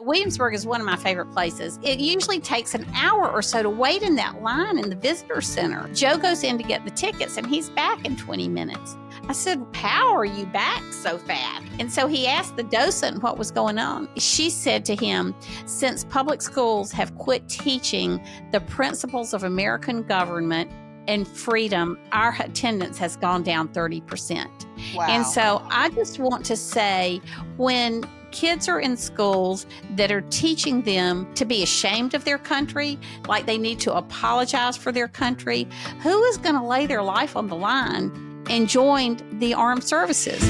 Williamsburg is one of my favorite places. It usually takes an hour or so to wait in that line in the visitor center. Joe goes in to get the tickets and he's back in 20 minutes. I said, How are you back so fast? And so he asked the docent what was going on. She said to him, Since public schools have quit teaching the principles of American government and freedom, our attendance has gone down 30%. Wow. And so I just want to say when kids are in schools that are teaching them to be ashamed of their country, like they need to apologize for their country, who is going to lay their life on the line and join the armed services?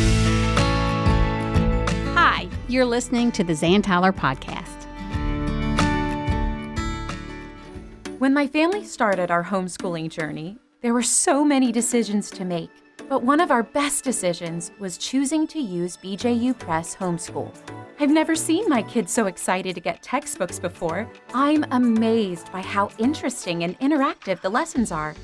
Hi, you're listening to the Zan Tyler Podcast. When my family started our homeschooling journey, there were so many decisions to make. But one of our best decisions was choosing to use BJU Press Homeschool. I've never seen my kids so excited to get textbooks before. I'm amazed by how interesting and interactive the lessons are.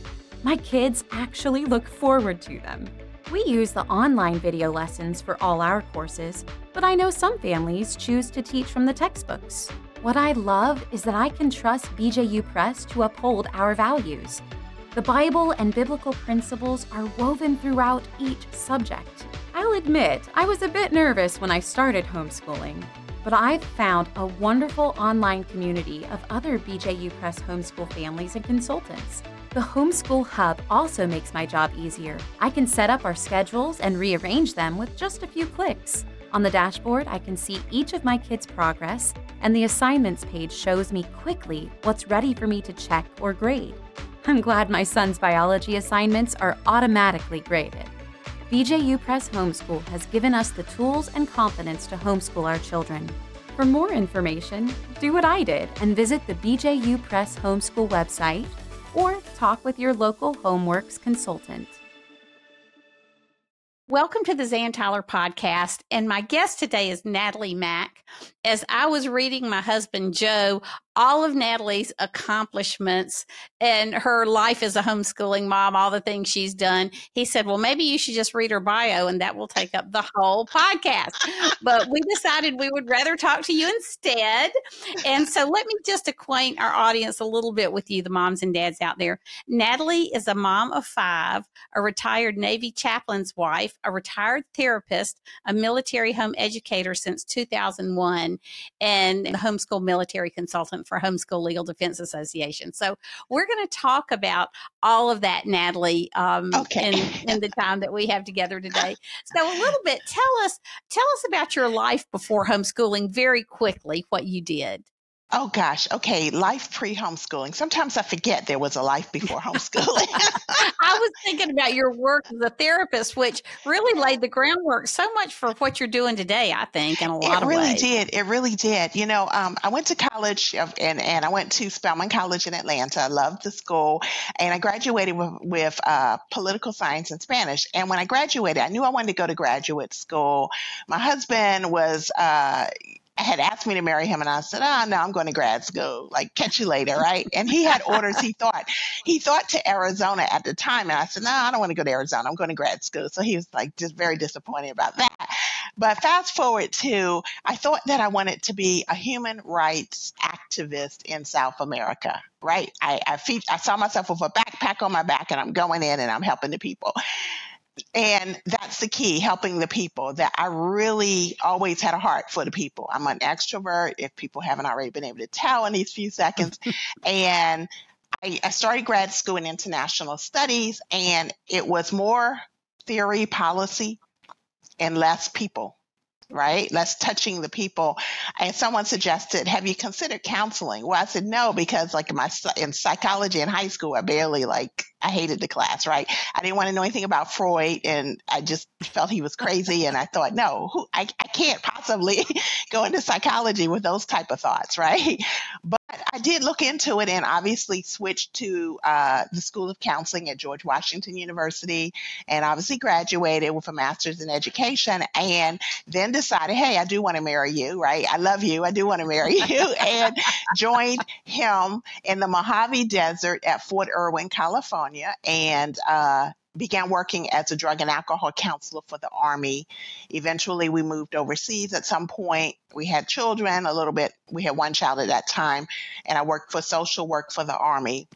My kids actually look forward to them. We use the online video lessons for all our courses, but I know some families choose to teach from the textbooks. What I love is that I can trust BJU Press to uphold our values. The Bible and biblical principles are woven throughout each subject. I'll admit, I was a bit nervous when I started homeschooling, but I've found a wonderful online community of other BJU Press homeschool families and consultants. The Homeschool Hub also makes my job easier. I can set up our schedules and rearrange them with just a few clicks. On the dashboard, I can see each of my kids' progress, and the assignments page shows me quickly what's ready for me to check or grade. I'm glad my son's biology assignments are automatically graded. BJU Press Homeschool has given us the tools and confidence to homeschool our children. For more information, do what I did and visit the BJU Press Homeschool website or talk with your local Homeworks consultant. Welcome to the Zan Tyler podcast. And my guest today is Natalie Mack. As I was reading my husband Joe all of Natalie's accomplishments and her life as a homeschooling mom, all the things she's done, he said, Well, maybe you should just read her bio and that will take up the whole podcast. but we decided we would rather talk to you instead. And so let me just acquaint our audience a little bit with you, the moms and dads out there. Natalie is a mom of five, a retired Navy chaplain's wife, a retired therapist, a military home educator since 2001, and a homeschool military consultant for Homeschool Legal Defense Association. So we're going to talk about all of that, Natalie, um, okay. in, in the time that we have together today. So a little bit, tell us, tell us about your life before homeschooling very quickly, what you did. Oh gosh, okay. Life pre homeschooling. Sometimes I forget there was a life before homeschooling. I was thinking about your work as a therapist, which really laid the groundwork so much for what you're doing today, I think, in a lot of ways. it of really ways. did. It really did. You know, um, I went to college and, and I went to Spelman College in Atlanta. I loved the school and I graduated with, with uh, political science and Spanish. And when I graduated, I knew I wanted to go to graduate school. My husband was, uh, had asked me to marry him and I said, "Ah, oh, no, I'm going to grad school. Like catch you later, right?" And he had orders. He thought he thought to Arizona at the time, and I said, "No, I don't want to go to Arizona. I'm going to grad school." So he was like just very disappointed about that. But fast forward to, I thought that I wanted to be a human rights activist in South America, right? I I, fe- I saw myself with a backpack on my back, and I'm going in and I'm helping the people and that's the key helping the people that i really always had a heart for the people. I'm an extrovert if people haven't already been able to tell in these few seconds. And I, I started grad school in international studies and it was more theory policy and less people right? Less touching the people. And someone suggested, "Have you considered counseling?" Well, I said no because, like in my in psychology in high school, I barely like I hated the class, right? I didn't want to know anything about Freud, and I just felt he was crazy. And I thought, no, who, I, I can't possibly go into psychology with those type of thoughts, right? But I did look into it, and obviously switched to uh, the School of Counseling at George Washington University, and obviously graduated with a master's in education, and then decided, hey, I do want to marry you, right? I love you, I do want to marry you, and joined him in the Mojave Desert at Fort Irwin, California California and uh, began working as a drug and alcohol counselor for the Army. Eventually, we moved overseas at some point. We had children, a little bit. We had one child at that time, and I worked for social work for the Army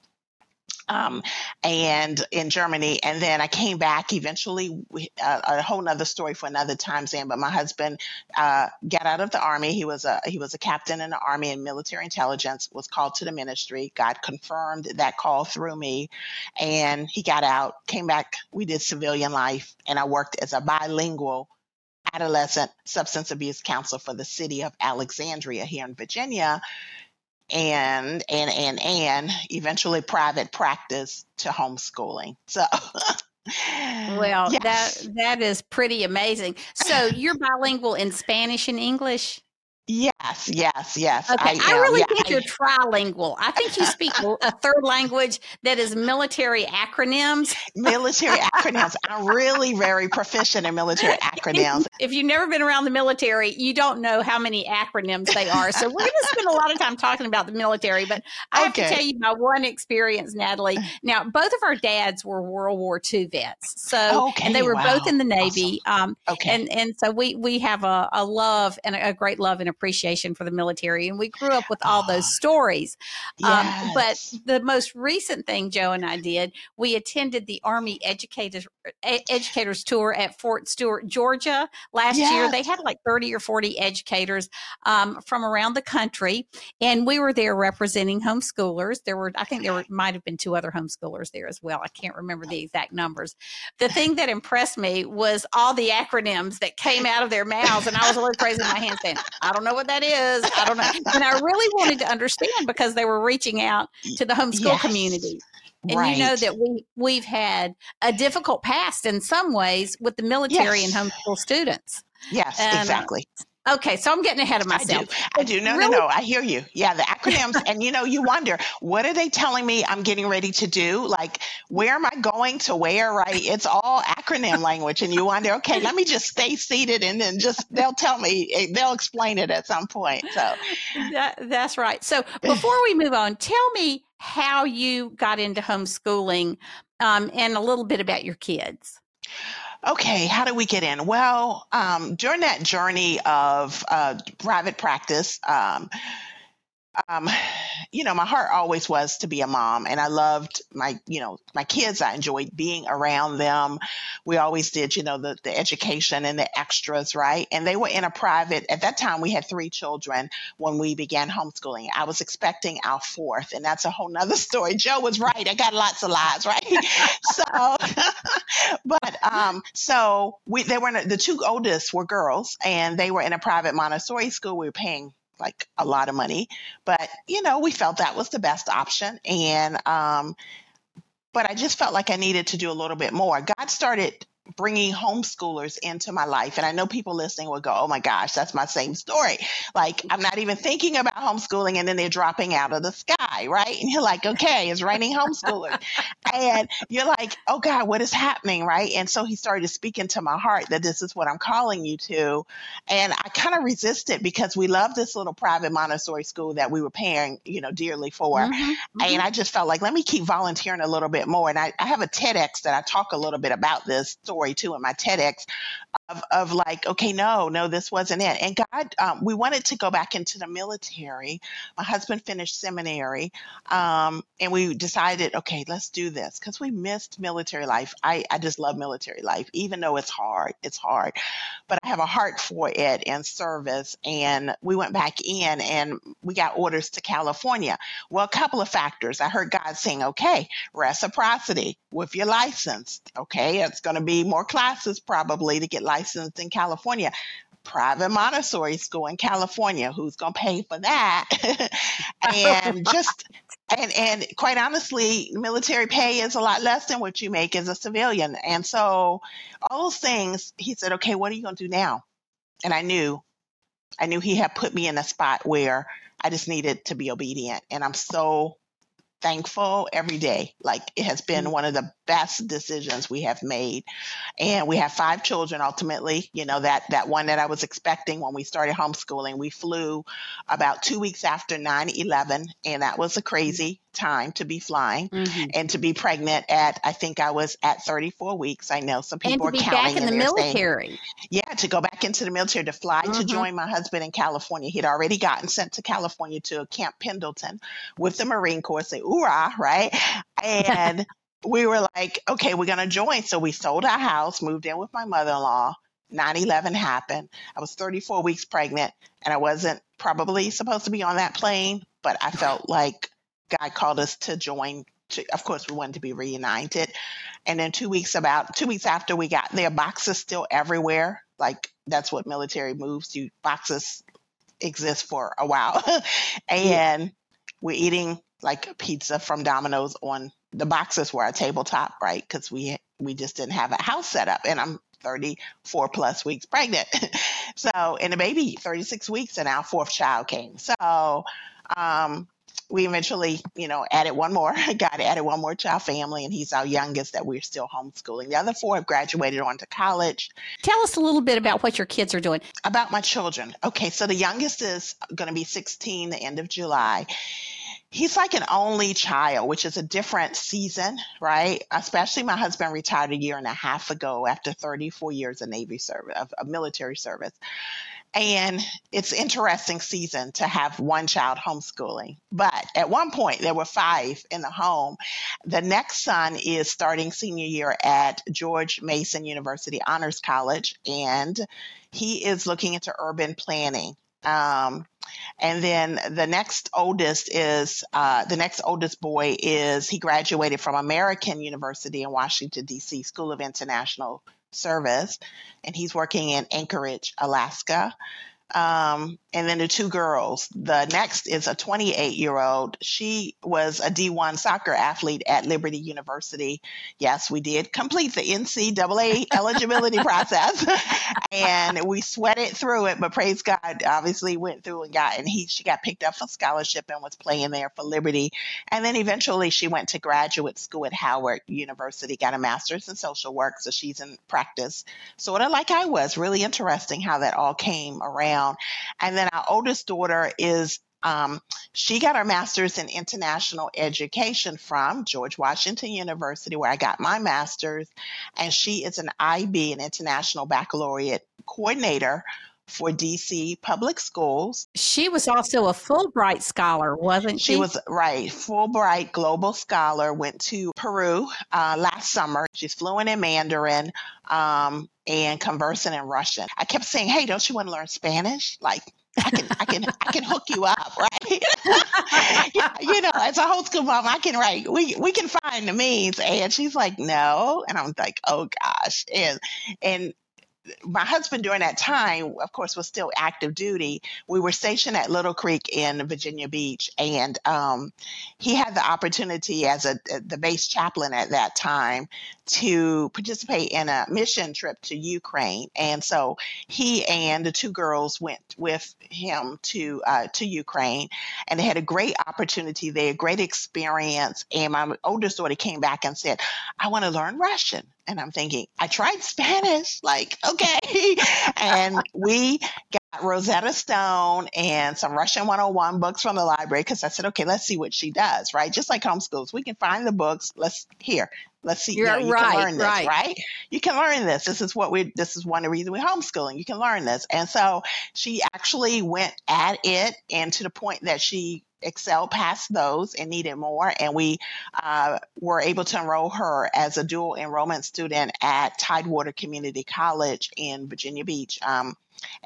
um, and in Germany. And then I came back eventually, uh, a whole nother story for another time, Zan. But my husband uh, got out of the army. He was a he was a captain in the army in military intelligence. Was called to the ministry. God confirmed that call through me, and he got out. Came back. We did civilian life, and I worked as a bilingual adolescent substance abuse counselor for the city of Alexandria here in Virginia and and and and eventually private practice to homeschooling. So well, yes. that that is pretty amazing. So you're bilingual in Spanish and English? Yes, yes, yes. Okay, I, I really yeah, think I, you're trilingual. I think you speak a third language that is military acronyms. Military acronyms. I'm really very proficient in military acronyms. If you've never been around the military, you don't know how many acronyms they are. So we're going to spend a lot of time talking about the military. But I have to tell you my one experience, Natalie. Now, both of our dads were World War II vets, so okay, and they were wow. both in the Navy. Awesome. Um, okay, and and so we we have a, a love and a, a great love and a appreciation for the military. And we grew up with all those ah, stories. Yes. Um, but the most recent thing Joe and I did, we attended the Army Educators Educators Tour at Fort Stewart, Georgia last yes. year. They had like 30 or 40 educators um, from around the country. And we were there representing homeschoolers. There were, I think there were, might have been two other homeschoolers there as well. I can't remember the exact numbers. The thing that impressed me was all the acronyms that came out of their mouths. And I was really raising my hand saying, I don't know what that is. I don't know. And I really wanted to understand because they were reaching out to the homeschool yes. community. And right. you know that we we've had a difficult past in some ways with the military yes. and homeschool students. Yes, and, uh, exactly. Okay, so I'm getting ahead of myself. I do. I do. No, really? no, no. I hear you. Yeah, the acronyms, and you know, you wonder what are they telling me I'm getting ready to do? Like, where am I going to where? Right? It's all acronym language, and you wonder, okay, let me just stay seated, and then just they'll tell me, eh, they'll explain it at some point. So that, that's right. So before we move on, tell me how you got into homeschooling, um, and a little bit about your kids okay, how do we get in? Well, um, during that journey of uh, private practice, um, um, you know, my heart always was to be a mom, and I loved my, you know, my kids. I enjoyed being around them. We always did, you know, the the education and the extras, right? And they were in a private. At that time, we had three children when we began homeschooling. I was expecting our fourth, and that's a whole nother story. Joe was right. I got lots of lies, right? so, but um, so we they were the two oldest were girls, and they were in a private Montessori school. We were paying like a lot of money, but you know, we felt that was the best option. And, um, but I just felt like I needed to do a little bit more. God started bringing homeschoolers into my life. And I know people listening will go, oh my gosh, that's my same story. Like, I'm not even thinking about homeschooling, and then they're dropping out of the sky, right? And you're like, okay, it's raining homeschoolers. and you're like, oh God, what is happening, right? And so he started speaking to my heart that this is what I'm calling you to. And I kind of resisted because we love this little private Montessori school that we were paying, you know, dearly for. Mm-hmm, mm-hmm. And I just felt like, let me keep volunteering a little bit more. And I, I have a TEDx that I talk a little bit about this story story too in my TEDx of, of like, okay, no, no, this wasn't it. And God, um, we wanted to go back into the military. My husband finished seminary, um, and we decided, okay, let's do this because we missed military life. I, I just love military life, even though it's hard. It's hard, but I have a heart for it and service. And we went back in and we got orders to California. Well, a couple of factors. I heard God saying, okay, reciprocity with your license. Okay, it's going to be more classes probably to get licensed in California. Private Montessori school in California. Who's going to pay for that? and just and and quite honestly, military pay is a lot less than what you make as a civilian. And so all those things, he said, "Okay, what are you going to do now?" And I knew, I knew he had put me in a spot where I just needed to be obedient. And I'm so thankful every day. Like it has been mm. one of the best decisions we have made. And we have five children ultimately. You know, that, that one that I was expecting when we started homeschooling, we flew about two weeks after 9 11, and that was a crazy time to be flying mm-hmm. and to be pregnant at I think I was at 34 weeks. I know some people are be counting back in the military. Saying, yeah, to go back into the military to fly mm-hmm. to join my husband in California. He'd already gotten sent to California to Camp Pendleton with the Marine Corps. Say, hoorah, right? And we were like, okay, we're gonna join. So we sold our house, moved in with my mother-in-law. 9-11 happened. I was 34 weeks pregnant and I wasn't probably supposed to be on that plane, but I felt like God called us to join. To, of course, we wanted to be reunited. And then two weeks about two weeks after we got there, boxes still everywhere. Like that's what military moves. You boxes exist for a while, and yeah. we're eating like pizza from Domino's on the boxes were a tabletop, right? Because we we just didn't have a house set up, and I'm 34 plus weeks pregnant. so, and the baby 36 weeks, and our fourth child came. So, um, we eventually, you know, added one more, got added one more child family, and he's our youngest that we're still homeschooling. The other four have graduated on to college. Tell us a little bit about what your kids are doing. About my children. Okay, so the youngest is going to be 16 the end of July. He's like an only child, which is a different season, right? Especially my husband retired a year and a half ago after 34 years of Navy service, of, of military service. And it's interesting season to have one child homeschooling. But at one point there were five in the home. The next son is starting senior year at George Mason University Honors College and he is looking into urban planning. Um, and then the next oldest is uh, the next oldest boy is he graduated from American University in Washington D.C. School of International Service, and he's working in Anchorage, Alaska. Um, and then the two girls. The next is a 28 year old. She was a D1 soccer athlete at Liberty University. Yes, we did complete the NCAA eligibility process, and we sweated through it. But praise God, obviously went through and got. And he she got picked up for scholarship and was playing there for Liberty. And then eventually she went to graduate school at Howard University, got a master's in social work, so she's in practice, sort of like I was. Really interesting how that all came around. And then our oldest daughter is um, she got her master's in international education from George Washington University, where I got my master's. And she is an IB, an international baccalaureate coordinator for DC public schools. She was also a Fulbright scholar, wasn't she? She was, right, Fulbright global scholar, went to Peru uh, last summer. She's fluent in Mandarin. Um, and conversing in Russian. I kept saying, "Hey, don't you want to learn Spanish?" Like I can, I can, I can hook you up, right? yeah, you know, as a homeschool mom, I can write. We we can find the means. And she's like, no, and I'm like, oh gosh, and and my husband during that time, of course, was still active duty. We were stationed at Little Creek in Virginia Beach, and um, he had the opportunity as a the base chaplain at that time to participate in a mission trip to Ukraine. And so he and the two girls went with him to uh, to Ukraine, and they had a great opportunity there, a great experience. And my oldest daughter came back and said, "I want to learn Russian." And I'm thinking, I tried Spanish, like, okay. and we got Rosetta Stone and some Russian 101 books from the library because I said, okay, let's see what she does, right? Just like homeschools, we can find the books. Let's here, let's see. You're you, know, you right, can learn this, right. right? You can learn this. This is what we. This is one of the reasons we're homeschooling. You can learn this, and so she actually went at it, and to the point that she excelled past those and needed more. And we uh, were able to enroll her as a dual enrollment student at Tidewater Community College in Virginia Beach. Um,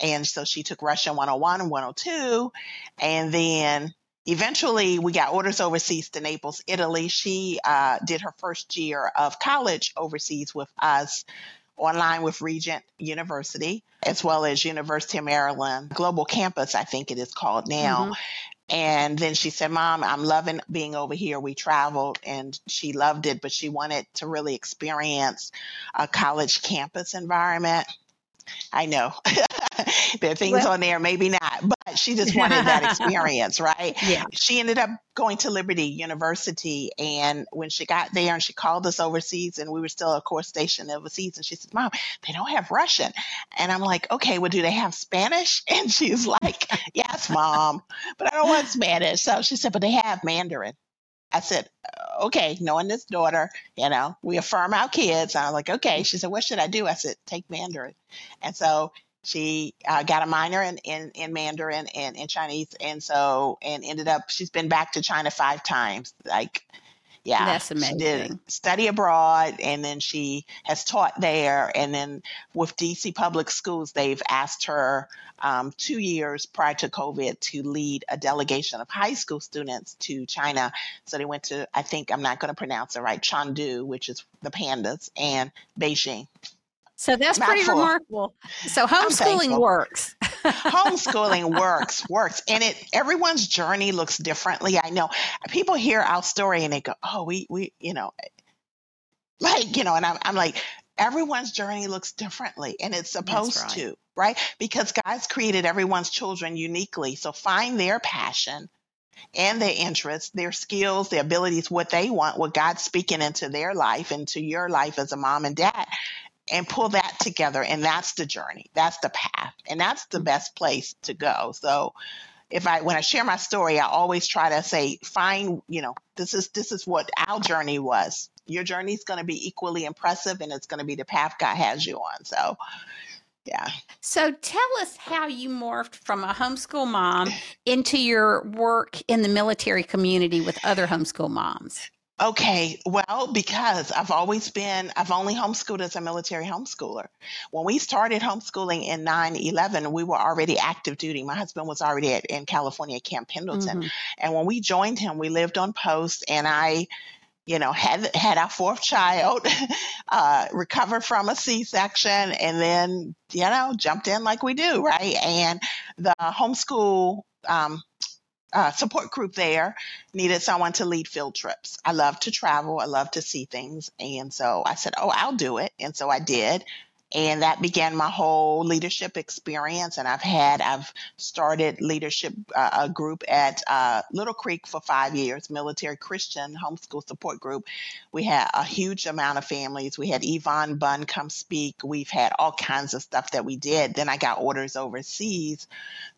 and so she took Russian 101 and 102. And then eventually we got orders overseas to Naples, Italy. She uh, did her first year of college overseas with us online with Regent University, as well as University of Maryland Global Campus, I think it is called now. Mm-hmm. And then she said, Mom, I'm loving being over here. We traveled and she loved it, but she wanted to really experience a college campus environment. I know. there are things Well- on there, maybe not, but she just wanted that experience, right? Yeah. She ended up going to Liberty University, and when she got there, and she called us overseas, and we were still, of course, stationed overseas, and she said, "Mom, they don't have Russian," and I'm like, "Okay, well, do they have Spanish?" And she's like, "Yes, Mom, but I don't want Spanish." So she said, "But they have Mandarin." I said, okay, knowing this daughter, you know, we affirm our kids. I was like, okay. She said, what should I do? I said, take Mandarin. And so she uh, got a minor in, in, in Mandarin and in Chinese. And so, and ended up, she's been back to China five times. Like, yeah, That's She did amazing. study abroad and then she has taught there. And then with DC Public Schools, they've asked her um, two years prior to COVID to lead a delegation of high school students to China. So they went to, I think, I'm not going to pronounce it right, Chengdu, which is the pandas, and Beijing. So that's pretty remarkable. So homeschooling works. homeschooling works works. And it everyone's journey looks differently i know. People hear our story and they go oh we we you know like you know and i'm, I'm like everyone's journey looks differently and it's supposed right. to right? Because god's created everyone's children uniquely. So find their passion and their interests, their skills, their abilities, what they want, what God's speaking into their life, into your life as a mom and dad, and pull that together. And that's the journey. That's the path. And that's the mm-hmm. best place to go. So if I when I share my story, I always try to say, find, you know, this is this is what our journey was. Your journey is going to be equally impressive and it's going to be the path God has you on. So yeah. So tell us how you morphed from a homeschool mom into your work in the military community with other homeschool moms. Okay, well, because I've always been, I've only homeschooled as a military homeschooler. When we started homeschooling in 9 11, we were already active duty. My husband was already at, in California Camp Pendleton. Mhm. And when we joined him, we lived on post, and I, you know, had had our fourth child, uh, recovered from a C-section, and then you know jumped in like we do, right? And the homeschool um, uh, support group there needed someone to lead field trips. I love to travel, I love to see things, and so I said, "Oh, I'll do it," and so I did. And that began my whole leadership experience. And I've had, I've started leadership uh, a group at uh, Little Creek for five years, military Christian homeschool support group. We had a huge amount of families. We had Yvonne Bunn come speak. We've had all kinds of stuff that we did. Then I got orders overseas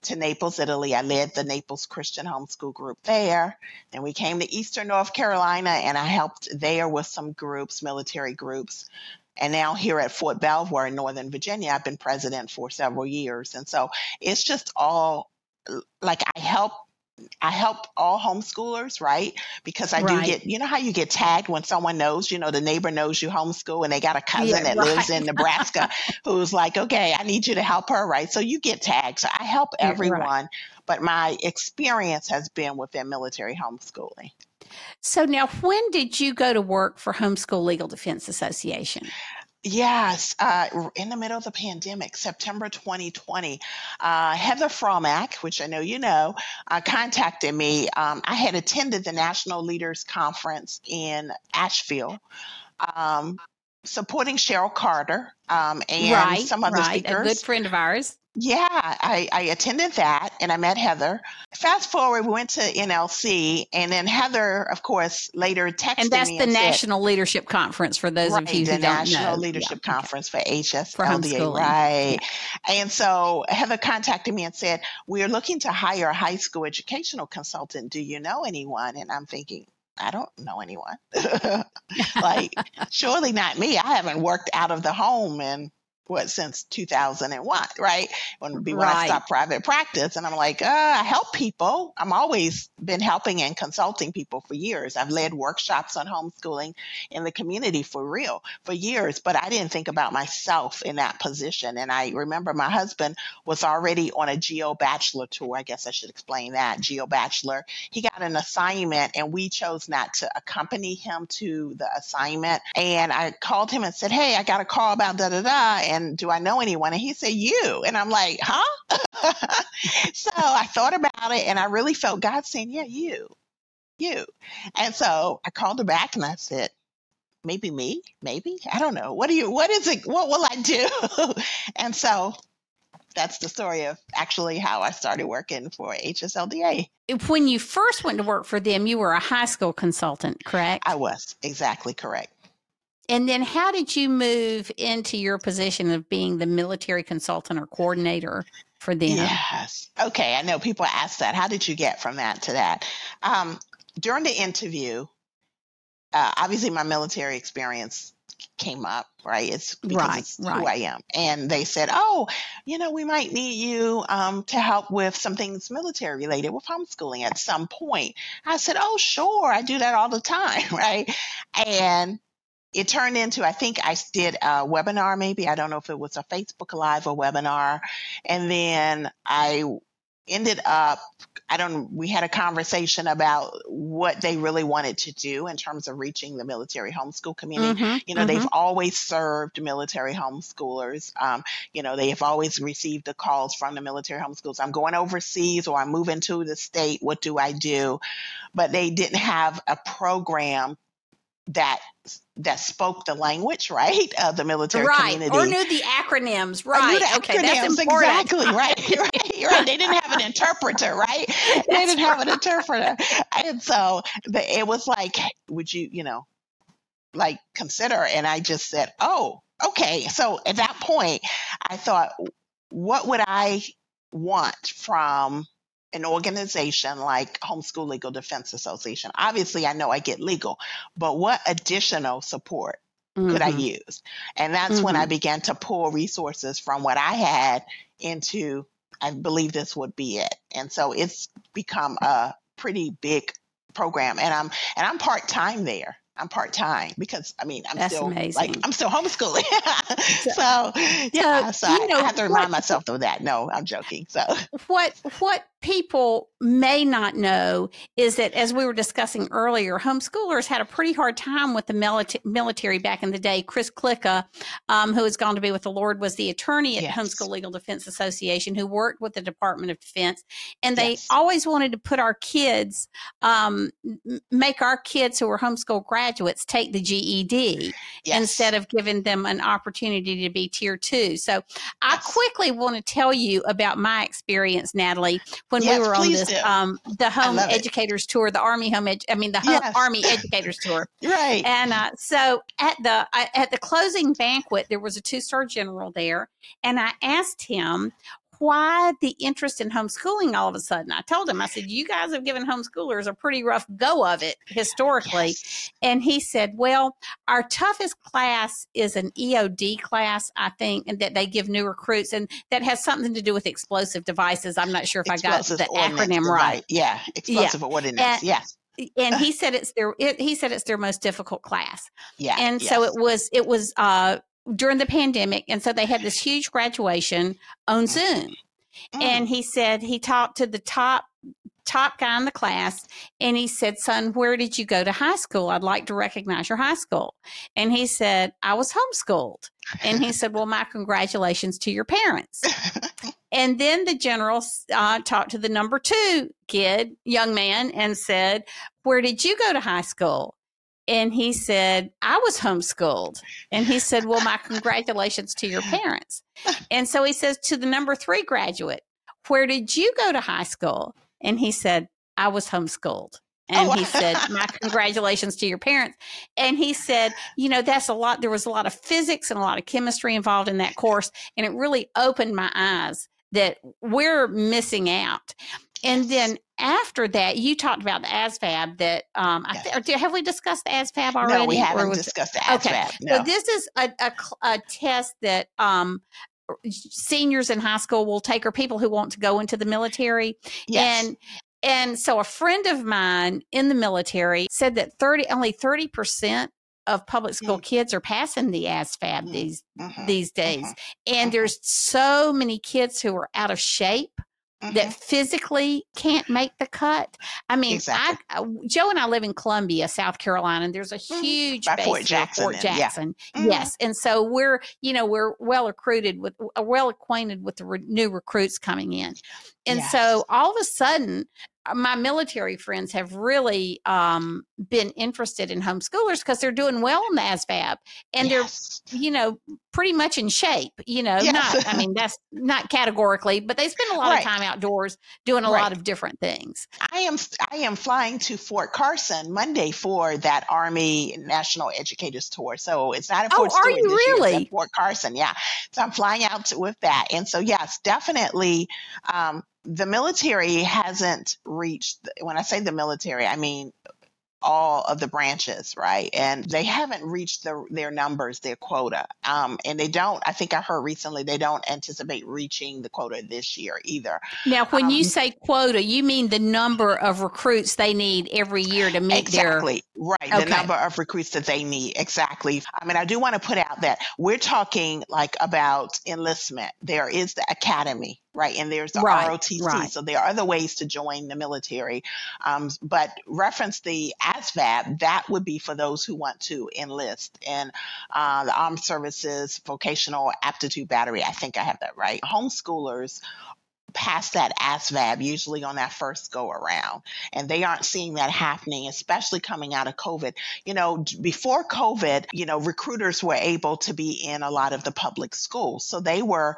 to Naples, Italy. I led the Naples Christian homeschool group there. Then we came to Eastern North Carolina and I helped there with some groups, military groups. And now here at Fort Belvoir in Northern Virginia, I've been president for several years. And so it's just all like I help I help all homeschoolers, right? Because I Right. do get, you know how you get tagged when someone knows, you know, the neighbor knows you homeschool and they got a cousin Yeah, that lives in Nebraska who's like, okay, I need you to help her, right? So you get tagged. So I help Yeah, right. everyone, but my experience has been within military homeschooling. So now, when did you go to work for Homeschool Legal Defense Association? Yes, uh, in the middle of the pandemic, September 2020, uh, Heather Fromack, which I know you know, uh, contacted me. Um, I had attended the National Leaders Conference in Asheville, um, supporting Cheryl Carter um, and right, some other right. speakers. A good friend of ours. Yeah, I, I attended that and I met Heather. Fast forward, we went to NLC, and then Heather, of course, later texted And that's me the and said, National Leadership Conference for those of you who don't National know. Leadership Yeah, okay. Conference for HSLDA, For homeschooling. right? And so Heather contacted me and said, "We're looking to hire a high school educational consultant. Do you know anyone?" And I'm thinking, I don't know anyone. like, surely not me. I haven't worked out of the home in what since 2001, right? When be when I stopped private practice, and I'm like, uh, I help people. I'm always been helping and consulting people for years. I've led workshops on homeschooling in the community for real for years, but I didn't think about myself in that position. And I remember my husband was already on a Geo Bachelor tour. I guess I should explain that Geo Bachelor. He got an assignment, and we chose not to accompany him to the assignment. And I called him and said, Hey, I got a call about da da da. And do I know anyone? And he said, You. And I'm like, Huh? so I thought about it, and I really felt God saying, Yeah, you, you. And so I called her back and I said, maybe me maybe i don't know what do you what is it what will i do and so that's the story of actually how I started working for HSLDA. When you first went to work for them, you were a high school consultant, correct? I was exactly correct. And then how did you move into your position of being the military consultant or coordinator for them? Yes. Okay. I know people ask that. How did you get from that to that? Um, during the interview, uh, obviously my military experience came up, right? It's because Right, it's right. who I am. And they said, oh, you know, we might need you um, to help with some things military related with homeschooling at some point. I said, oh, sure. I do that all the time, right? And it turned into, I think I did a webinar, maybe. I don't know if it was a Facebook Live or webinar. And then I ended up I don't we had a conversation about what they really wanted to do in terms of reaching the military homeschool community. Mhm, You know, mhm. they've always served military homeschoolers. Um, you know, they have always received the calls from the military homeschools. I'm going overseas or I'm moving to the state. What do I do? But they didn't have a program that that spoke the language, right, of the military right. community. Or knew the acronyms. I knew Right. the okay, that's important. exactly right, right, right. They didn't have an interpreter, right? They didn't have an interpreter, and so the, it was like, would you, you know, like consider? And I just said, oh, okay. So at that point, I thought, what would I want from an organization like Homeschool Legal Defense Association? Obviously, I know I get legal, but what additional support could I Mhm. use? And that's when I Mhm. began to pull resources from what I had into, I believe this would be it. And so it's become a pretty big program. And I'm and I'm part time there. I'm part time because I mean I'm That's still amazing. like I'm still homeschooling. so yeah, so, you I, know, I have to remind what- myself of that. No, I'm joking. So what what people may not know is that as we were discussing earlier homeschoolers had a pretty hard time with the milita- military back in the day chris klicka um, who has gone to be with the lord was the attorney at Yes. homeschool legal defense association who worked with the department of defense and they Yes. always wanted to put our kids um, make our kids who were homeschool graduates take the ged yes. instead of giving them an opportunity to be tier two. So I quickly want to tell you about my experience, Natalie, when Yes, we were on this um the home love it. educators tour, the Army home ed- I mean the home, Yes. Army educators tour. right. And uh, so at the I- at the closing banquet, there was a two star general there, and I asked him why the interest in homeschooling all of a sudden. I told him, I said, "You guys have given homeschoolers a pretty rough go of it historically." Yes. And he said, Well, our toughest class is an EOD class, I think, and that they give new recruits, and that has something to do with explosive devices. I'm not sure if I got Explosive the acronym right. Yeah, explosive ordinance. And- yes. And he said it's their it, he said it's their most difficult class. Yeah. And so it was it was uh during the pandemic, and so they had this huge graduation on Zoom. Mm. And he said he talked to the top top guy in the class and he said son where did you go to high school? I'd like to recognize your high school. And he said i was homeschooled. And he said well my congratulations to your parents. And then the general uh, talked to the number two kid young man and said where did you go to high school and he said i was homeschooled. And he said well my congratulations to your parents. And so he says to the number three graduate where did you go to high school? And he said i was homeschooled. And Oh, he said my congratulations to your parents. And he said you know that's a lot there was a lot of physics and a lot of chemistry involved in that course and it really opened my eyes that we're missing out and then after that you talked about the ASVAB that um I th- have we discussed the ASVAB already no, we haven't discussed the Okay. ASVAB. No. so this is a, a, a test that um, seniors in high school will take, or people who want to go into the military. yes. And and so a friend of mine in the military said that thirty only thirty percent of public school kids are passing the ASVAB Mm. these Mhm, these days, mhm, and mhm. there's so many kids who are out of shape mhm. that physically can't make the cut. I mean, Exactly. I, Joe and I live in Columbia, South Carolina, and there's a Mhm. huge By base Fort Jackson Fort and- yeah. Jackson. Mhm. Yes, and so we're you know we're well recruited with uh, well acquainted with the re- new recruits coming in, and Yes. so all of a sudden my military friends have really um, been interested in homeschoolers because they're doing well in the ASVAB and Yes. they're, you know, pretty much in shape. You know, Yes. not I mean that's not categorically, but they spend a lot Right. of time outdoors doing a Right. lot of different things. I am I am flying to Fort Carson Monday for that Army National Educators Tour. So it's not in Oh, Fort are you really? Fort Carson. Yeah. So I'm flying out to, with that. And so yes, definitely um, the military hasn't reached when I say the military, I mean all of the branches, right? And they haven't reached the, their numbers, their quota. Um, and they don't, I think I heard recently, they don't anticipate reaching the quota this year either. Now, when you Um, say quota, you mean the number of recruits they need every year to meet their Exactly. Right. Okay. The number of recruits that they need. Exactly. I mean, I do want to put out that we're talking like about enlistment. There is the academy, right? And there's the Right, ROTC. right. So there are other ways to join the military. Um, but reference the ASVAB, that would be for those who want to enlist in uh, the Armed Services Vocational Aptitude Battery. I think I have that right. Homeschoolers pass that ASVAB usually on that first go around and they aren't seeing that happening, especially coming out of COVID. You know, before COVID, you know, recruiters were able to be in a lot of the public schools. So they were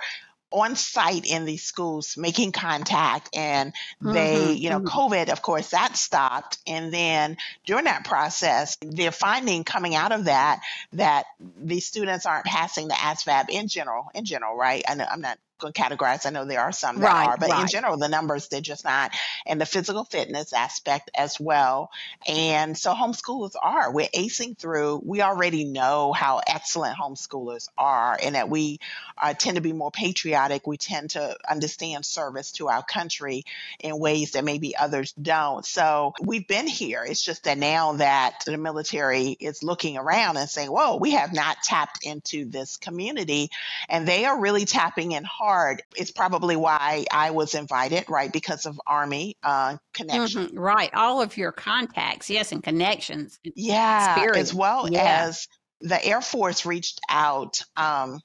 on site in these schools making contact and they Mhm, you know mhm. covid of course that stopped and then during that process they're finding coming out of that that these students aren't passing the asvab in general in general right I know, i'm not going to categorize i know there are some that Right, are but in general the numbers they're just not and the physical fitness aspect as well. And so homeschoolers are. We're acing through. We already know how excellent homeschoolers are and that we uh, tend to be more patriotic. We tend to understand service to our country in ways that maybe others don't. So we've been here. It's just that now that the military is looking around and saying whoa we have not tapped into this community and they are really tapping in hard it's probably why i was invited right because of army uh, connection Mhm, Right. All of your contacts, yes, and connections. yeah Experience, as well yeah. as the air force reached out um,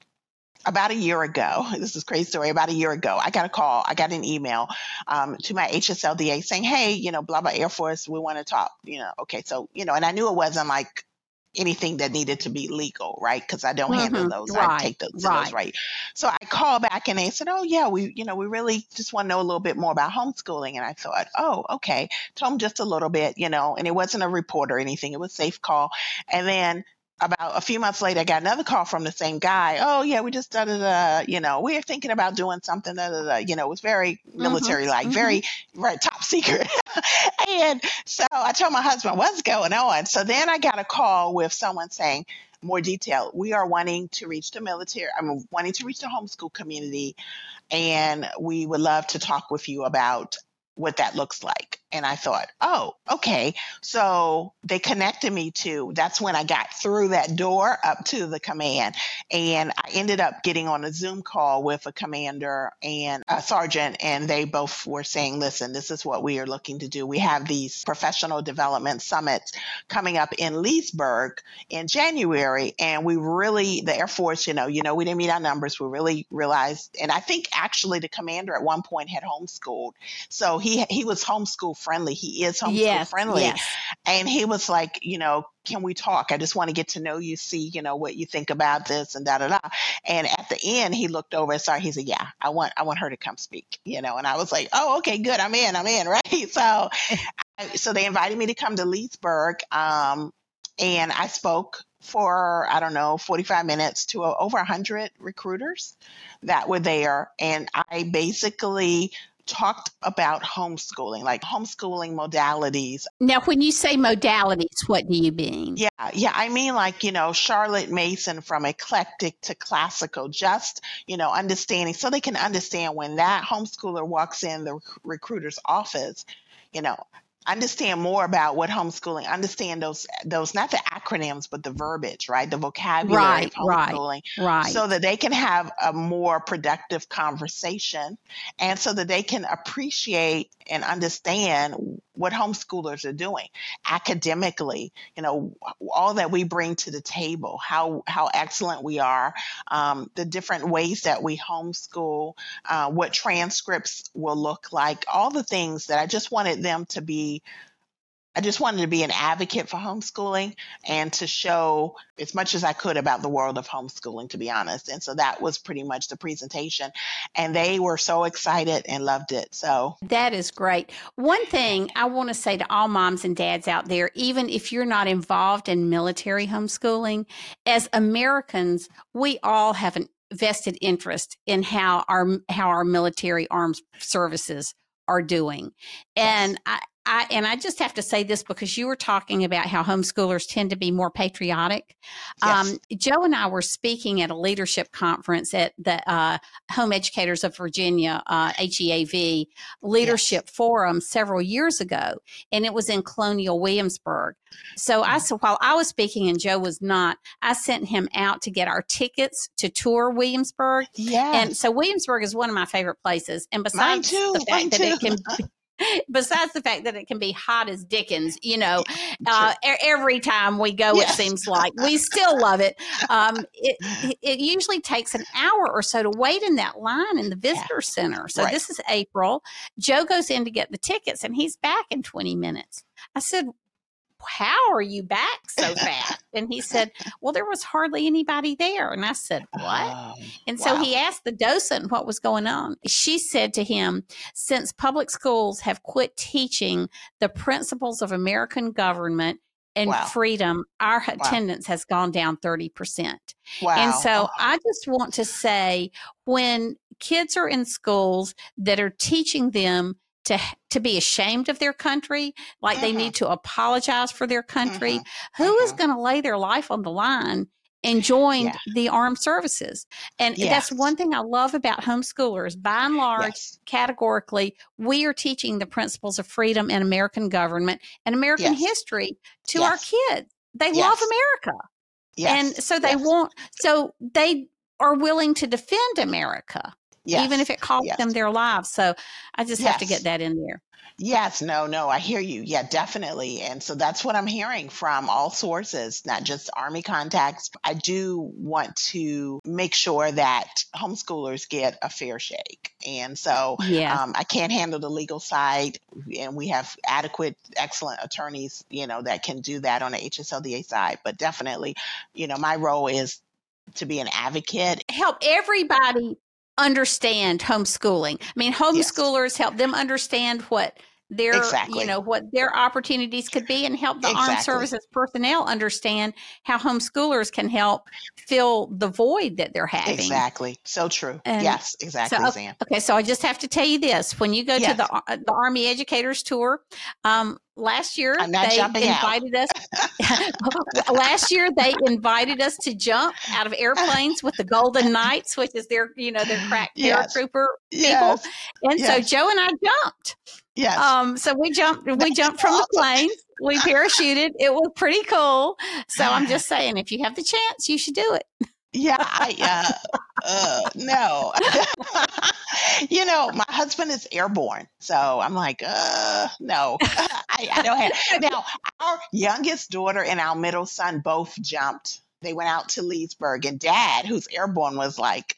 about a year ago this is a crazy story about a year ago i got a call i got an email um, to my hslda saying hey you know blah blah air force we want to talk you know okay so you know and i knew it wasn't like anything that needed to be legal right? Because i don't handle Mhm, those. I right, take those to those right. right. So i called back and they said oh yeah we you know we really just want to know a little bit more about homeschooling. And i thought oh okay. Told them just a little bit you know and it wasn't a report or anything. It was safe call. And then about a few months later, I got another call from the same guy. Oh yeah, we just da da da. You know, we're thinking about doing something. Da da da. You know, it was very military like, mhm. very right top secret. and so I told my husband what's going on. So then I got a call with someone saying more detail. We are wanting to reach the military. I'm wanting to reach the homeschool community, and we would love to talk with you about what that looks like. And I thought, oh, okay. So they connected me to, that's when I got through that door up to the command. And I ended up getting on a Zoom call with a commander and a sergeant, and they both were saying, listen, this is what we are looking to do. We have these professional development summits coming up in Leesburg in January. And we really, the Air Force, you know, you know, we didn't meet our numbers. We really realized, and I think actually the commander at one point had homeschooled. So he he was homeschool friendly. He is homeschool yes, friendly. yes. And he was like, you know, can we talk? I just want to get to know you, see, you know, what you think about this and da da da. And at the end, he looked over and saw, he said, Yeah, I want I want her to come speak, you know. And I was like, Oh, okay, good. I'm in, I'm in, right? So I- so they invited me to come to Leesburg. Um, and I spoke for I don't know 45 minutes to over 100 recruiters that were there and I basically talked about homeschooling like homeschooling modalities Now, when you say modalities, what do you mean? yeah yeah I mean like you know Charlotte Mason from eclectic to classical just you know understanding so they can understand when that homeschooler walks in the rec- recruiter's office you know understand more about what homeschooling understand those those not the acronyms but the verbiage right the vocabulary Right, of right, homeschooling Right. so that they can have a more productive conversation and so that they can appreciate and understand what homeschoolers are doing academically you know all that we bring to the table how how excellent we are um, the different ways that we homeschool uh, what transcripts will look like all the things that i just wanted them to be I just wanted to be an advocate for homeschooling and to show as much as I could about the world of homeschooling, to be honest. And so that was pretty much the presentation. And they were so excited and loved it. So that is great. One thing I want to say to all moms and dads out there, even if you're not involved in military homeschooling, as Americans, we all have an vested interest in how our how our military arms services are doing. And I, I, and I just have to say this because you were talking about how homeschoolers tend to be more patriotic. Yes. Um, Joe and I were speaking at a leadership conference at the uh, Home Educators of Virginia, uh, HEAV Leadership yes. Forum several years ago, and it was in Colonial Williamsburg. So I, mm. so while I was speaking and Joe was not, I sent him out to get our tickets to tour Williamsburg. Yeah. And so Williamsburg is one of my favorite places. And besides the fact that it can besides the fact that it can be hot as Dickens, you know, uh, every time we go, yes. it seems like we still love it. Um, it. It usually takes an hour or so to wait in that line in the visitor yeah. center. So right. this is April. Joe goes in to get the tickets and he's back in 20 minutes. I said, how are you back so fast? and he said, well, there was hardly anybody there. And I said, what? Oh, and so wow. he asked the docent what was going on. She said to him, since public schools have quit teaching the principles of American government and wow. freedom, our wow. attendance has gone down 30%. Wow. And so oh, I just want to say when kids are in schools that are teaching them to to be ashamed of their country, like mm-hmm. they need to apologize for their country. Mm-hmm. Who is mm-hmm. going to lay their life on the line and join yeah. the armed services? And yes. that's one thing I love about homeschoolers. By and large, yes. categorically, we are teaching the principles of freedom and American government and American yes. history to our kids. They love America. And so they want so they are willing to defend America yes. even if it costs yes. them their lives. So I just yes. have to get that in there. Yes, no, no, I hear you. Yeah, definitely. And so that's what I'm hearing from all sources, not just Army contacts. I do want to make sure that homeschoolers get a fair shake. And so yeah. um, I can't handle the legal side, and we have adequate, excellent attorneys, you know, that can do that on the HSLDA side. But definitely, you know, my role is to be an advocate. Help everybody understand homeschooling. I mean, homeschoolers yes. help them understand what their exactly. you know what their opportunities could be and help the exactly. armed services personnel understand how homeschoolers can help fill the void that they're having exactly so true and yes exactly so, okay, okay so i just have to tell you this when you go yes. to the uh, the army educators tour um, last year they invited us last year they invited us to jump out of airplanes with the golden knights which is their you know their crack yes. paratrooper people and yes. so joe and i jumped Yes. Um, so we jumped we jumped from the plane. We parachuted. It was pretty cool. So I'm just saying if you have the chance, you should do it. Yeah, I uh, uh no. you know, my husband is airborne. So I'm like, uh no. I, I don't have now our youngest daughter and our middle son both jumped. They went out to Leesburg and dad, who's airborne, was like,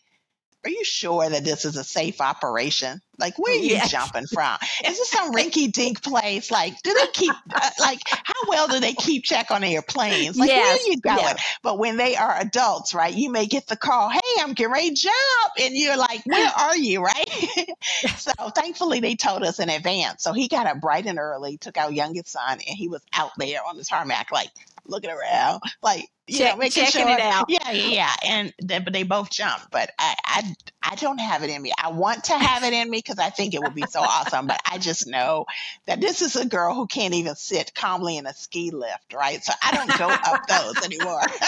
are you sure that this is a safe operation? Like, where are you yeah. jumping from? Is this some rinky dink place? Like, do they keep, uh, like, how well do they keep check on airplanes? Like, yes. where are you going? Yeah. But when they are adults, right, you may get the call, hey, I'm getting ready to jump. And you're like, where are you, right? so thankfully, they told us in advance. So he got up bright and early, took our youngest son, and he was out there on the tarmac, like, looking around, like, you Check, know, making checking sure. it out. Yeah, yeah, and they, but they both jumped. But I, I, I don't have it in me. I want to have it in me because I think it would be so awesome. But I just know that this is a girl who can't even sit calmly in a ski lift, right? So I don't go up those anymore.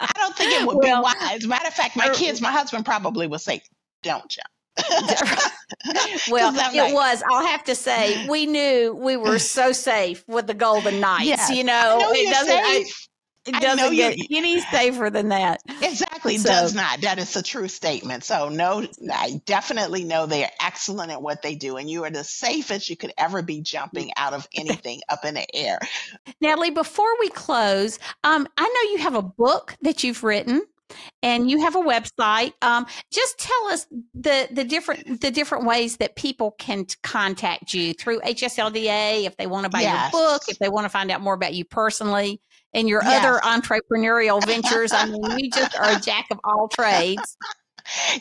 I don't think it would well, be wise. Matter of fact, my er, kids, my husband probably would say, "Don't jump." well, it was. I'll have to say, we knew we were so safe with the Golden Knights. Yes. You know, know it doesn't. I, it doesn't get any safer than that. Exactly, so, does not. That is a true statement. So, no, I definitely know they are excellent at what they do, and you are the safest you could ever be jumping out of anything up in the air. Natalie, before we close, um, I know you have a book that you've written and you have a website. Um, just tell us the the different the different ways that people can contact you through HSLDA if they want to buy yes. your book, if they want to find out more about you personally and your yes. other entrepreneurial ventures. I mean, you just are a jack of all trades.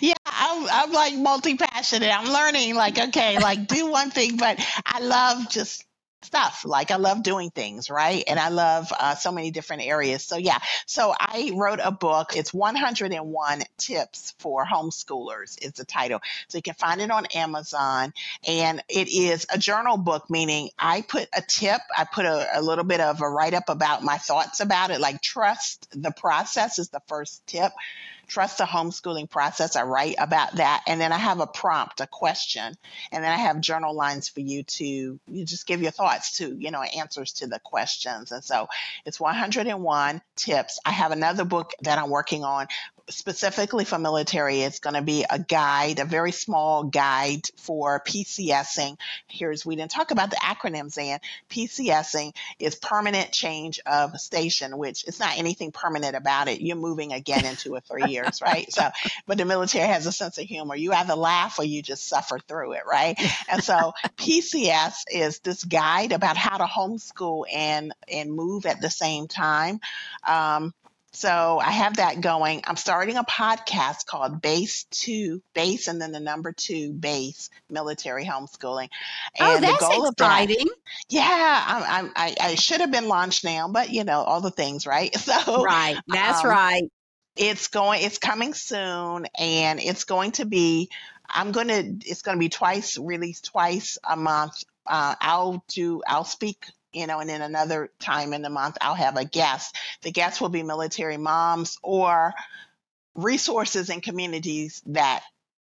Yeah, I'm, I'm like multi passionate. I'm learning, like, okay, like do one thing, but I love just stuff. Like I love doing things, right? And I love uh, so many different areas. So yeah, so I wrote a book. It's 101 tips for homeschoolers. Is the title. So you can find it on Amazon, and it is a journal book, meaning I put a tip, I put a, a little bit of a write up about my thoughts about it. Like trust the process is the first tip trust the homeschooling process. I write about that. And then I have a prompt, a question. And then I have journal lines for you to you just give your thoughts to, you know, answers to the questions. And so it's 101 tips. I have another book that I'm working on specifically for military, it's going to be a guide, a very small guide for PCSing. Here's, we didn't talk about the acronyms, and PCSing is permanent change of station, which it's not anything permanent about it. You're moving again in two or three years, right? So, but the military has a sense of humor. You either laugh or you just suffer through it, right? And so PCS is this guide about how to homeschool and, and move at the same time. Um, so I have that going. I'm starting a podcast called Base Two, Base, and then the number two Base Military Homeschooling. Oh, and oh, that's the goal exciting. Of that, yeah, I'm, I'm, i I, should have been launched now, but you know all the things, right? So right, that's um, right. It's going. It's coming soon, and it's going to be. I'm to. It's going to be twice released twice a month. Uh, I'll do. I'll speak you know, and then another time in the month, I'll have a guest. The guest will be military moms or resources and communities that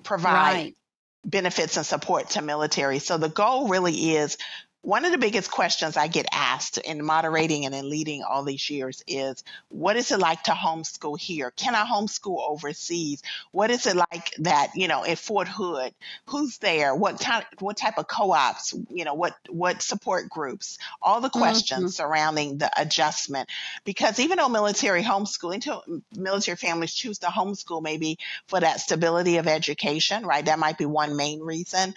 provide right. benefits and support to military. So the goal really is one of the biggest questions I get asked in moderating and in leading all these years is what is it like to homeschool here? Can I homeschool overseas? What is it like that, you know, at Fort Hood? Who's there? What kind what type of co-ops, you know, what what support groups? All the questions mm-hmm. surrounding the adjustment. Because even though military homeschooling, military families choose to homeschool maybe for that stability of education, right? That might be one main reason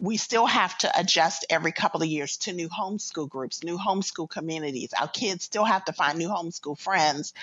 we still have to adjust every couple of years to new homeschool groups, new homeschool communities. Our kids still have to find new homeschool friends.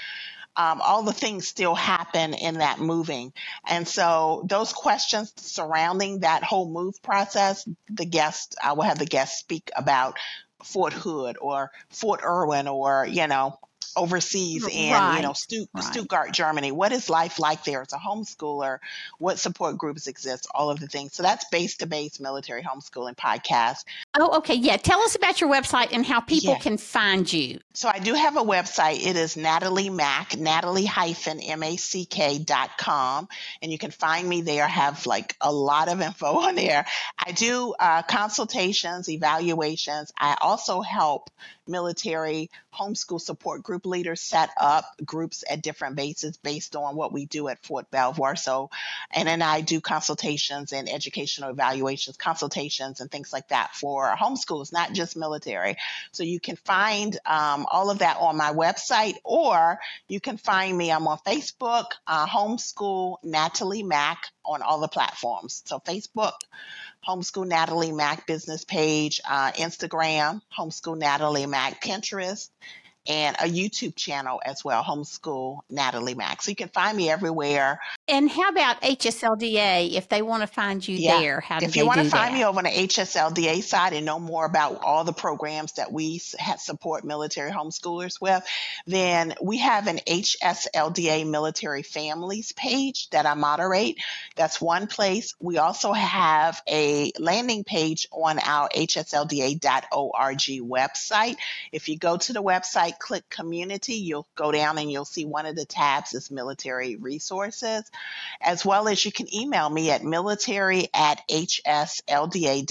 Um, all the things still happen in that moving. And so those questions surrounding that whole move process, the guest, I will have the guest speak about Fort Hood or Fort Irwin or, you know, overseas in right. you know Stutt- right. Stuttgart, Germany. What is life like there as a homeschooler? What support groups exist? All of the things. So that's base to base military homeschooling podcast. Oh, okay. Yeah. Tell us about your website and how people yeah. can find you. So I do have a website. It is Natalie Mack, Natalie hyphen M A C K dot com. And you can find me there. I have like a lot of info on there. I do uh, consultations, evaluations. I also help military homeschool support group leaders set up groups at different bases based on what we do at Fort Belvoir. So, and then I do consultations and educational evaluations, consultations and things like that for homeschoolers, not just military. So you can find um, all of that on my website, or you can find me. I'm on Facebook, uh, Homeschool Natalie Mack on all the platforms. So Facebook. Homeschool Natalie Mack business page, uh, Instagram, Homeschool Natalie Mack, Pinterest, and a YouTube channel as well, Homeschool Natalie Mack. So you can find me everywhere. And how about HSLDA if they want to find you yeah. there? How do if you want to find that? me over on the HSLDA side and know more about all the programs that we support military homeschoolers with, then we have an HSLDA military families page that I moderate. That's one place. We also have a landing page on our hslda.org website. If you go to the website, click community, you'll go down and you'll see one of the tabs is military resources as well as you can email me at military at hslda.org.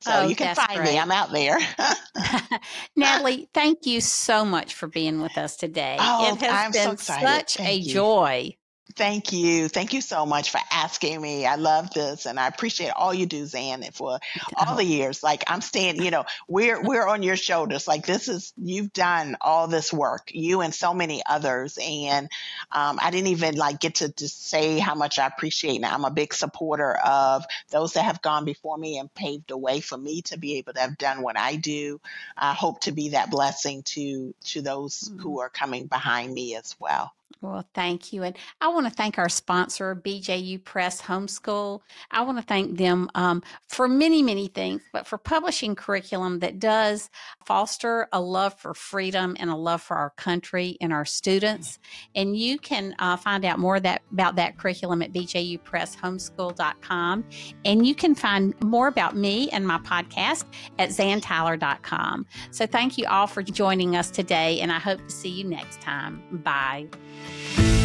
So Oh, you can find me. I'm out there. Natalie, thank you so much for being with us today. Oh, it has I'm been excited. such a you. joy. Thank you. Thank you so much for asking me. I love this and I appreciate all you do, Zan, for all the years. Like I'm staying, you know, we're we're on your shoulders. Like this is you've done all this work, you and so many others. And um, I didn't even like get to just say how much I appreciate. Now I'm a big supporter of those that have gone before me and paved the way for me to be able to have done what I do. I hope to be that blessing to to those mm. who are coming behind me as well. Well, thank you. And I want to thank our sponsor, BJU Press Homeschool. I want to thank them um, for many, many things, but for publishing curriculum that does foster a love for freedom and a love for our country and our students. And you can uh, find out more that, about that curriculum at bjupresshomeschool.com. And you can find more about me and my podcast at zantyler.com. So thank you all for joining us today, and I hope to see you next time. Bye.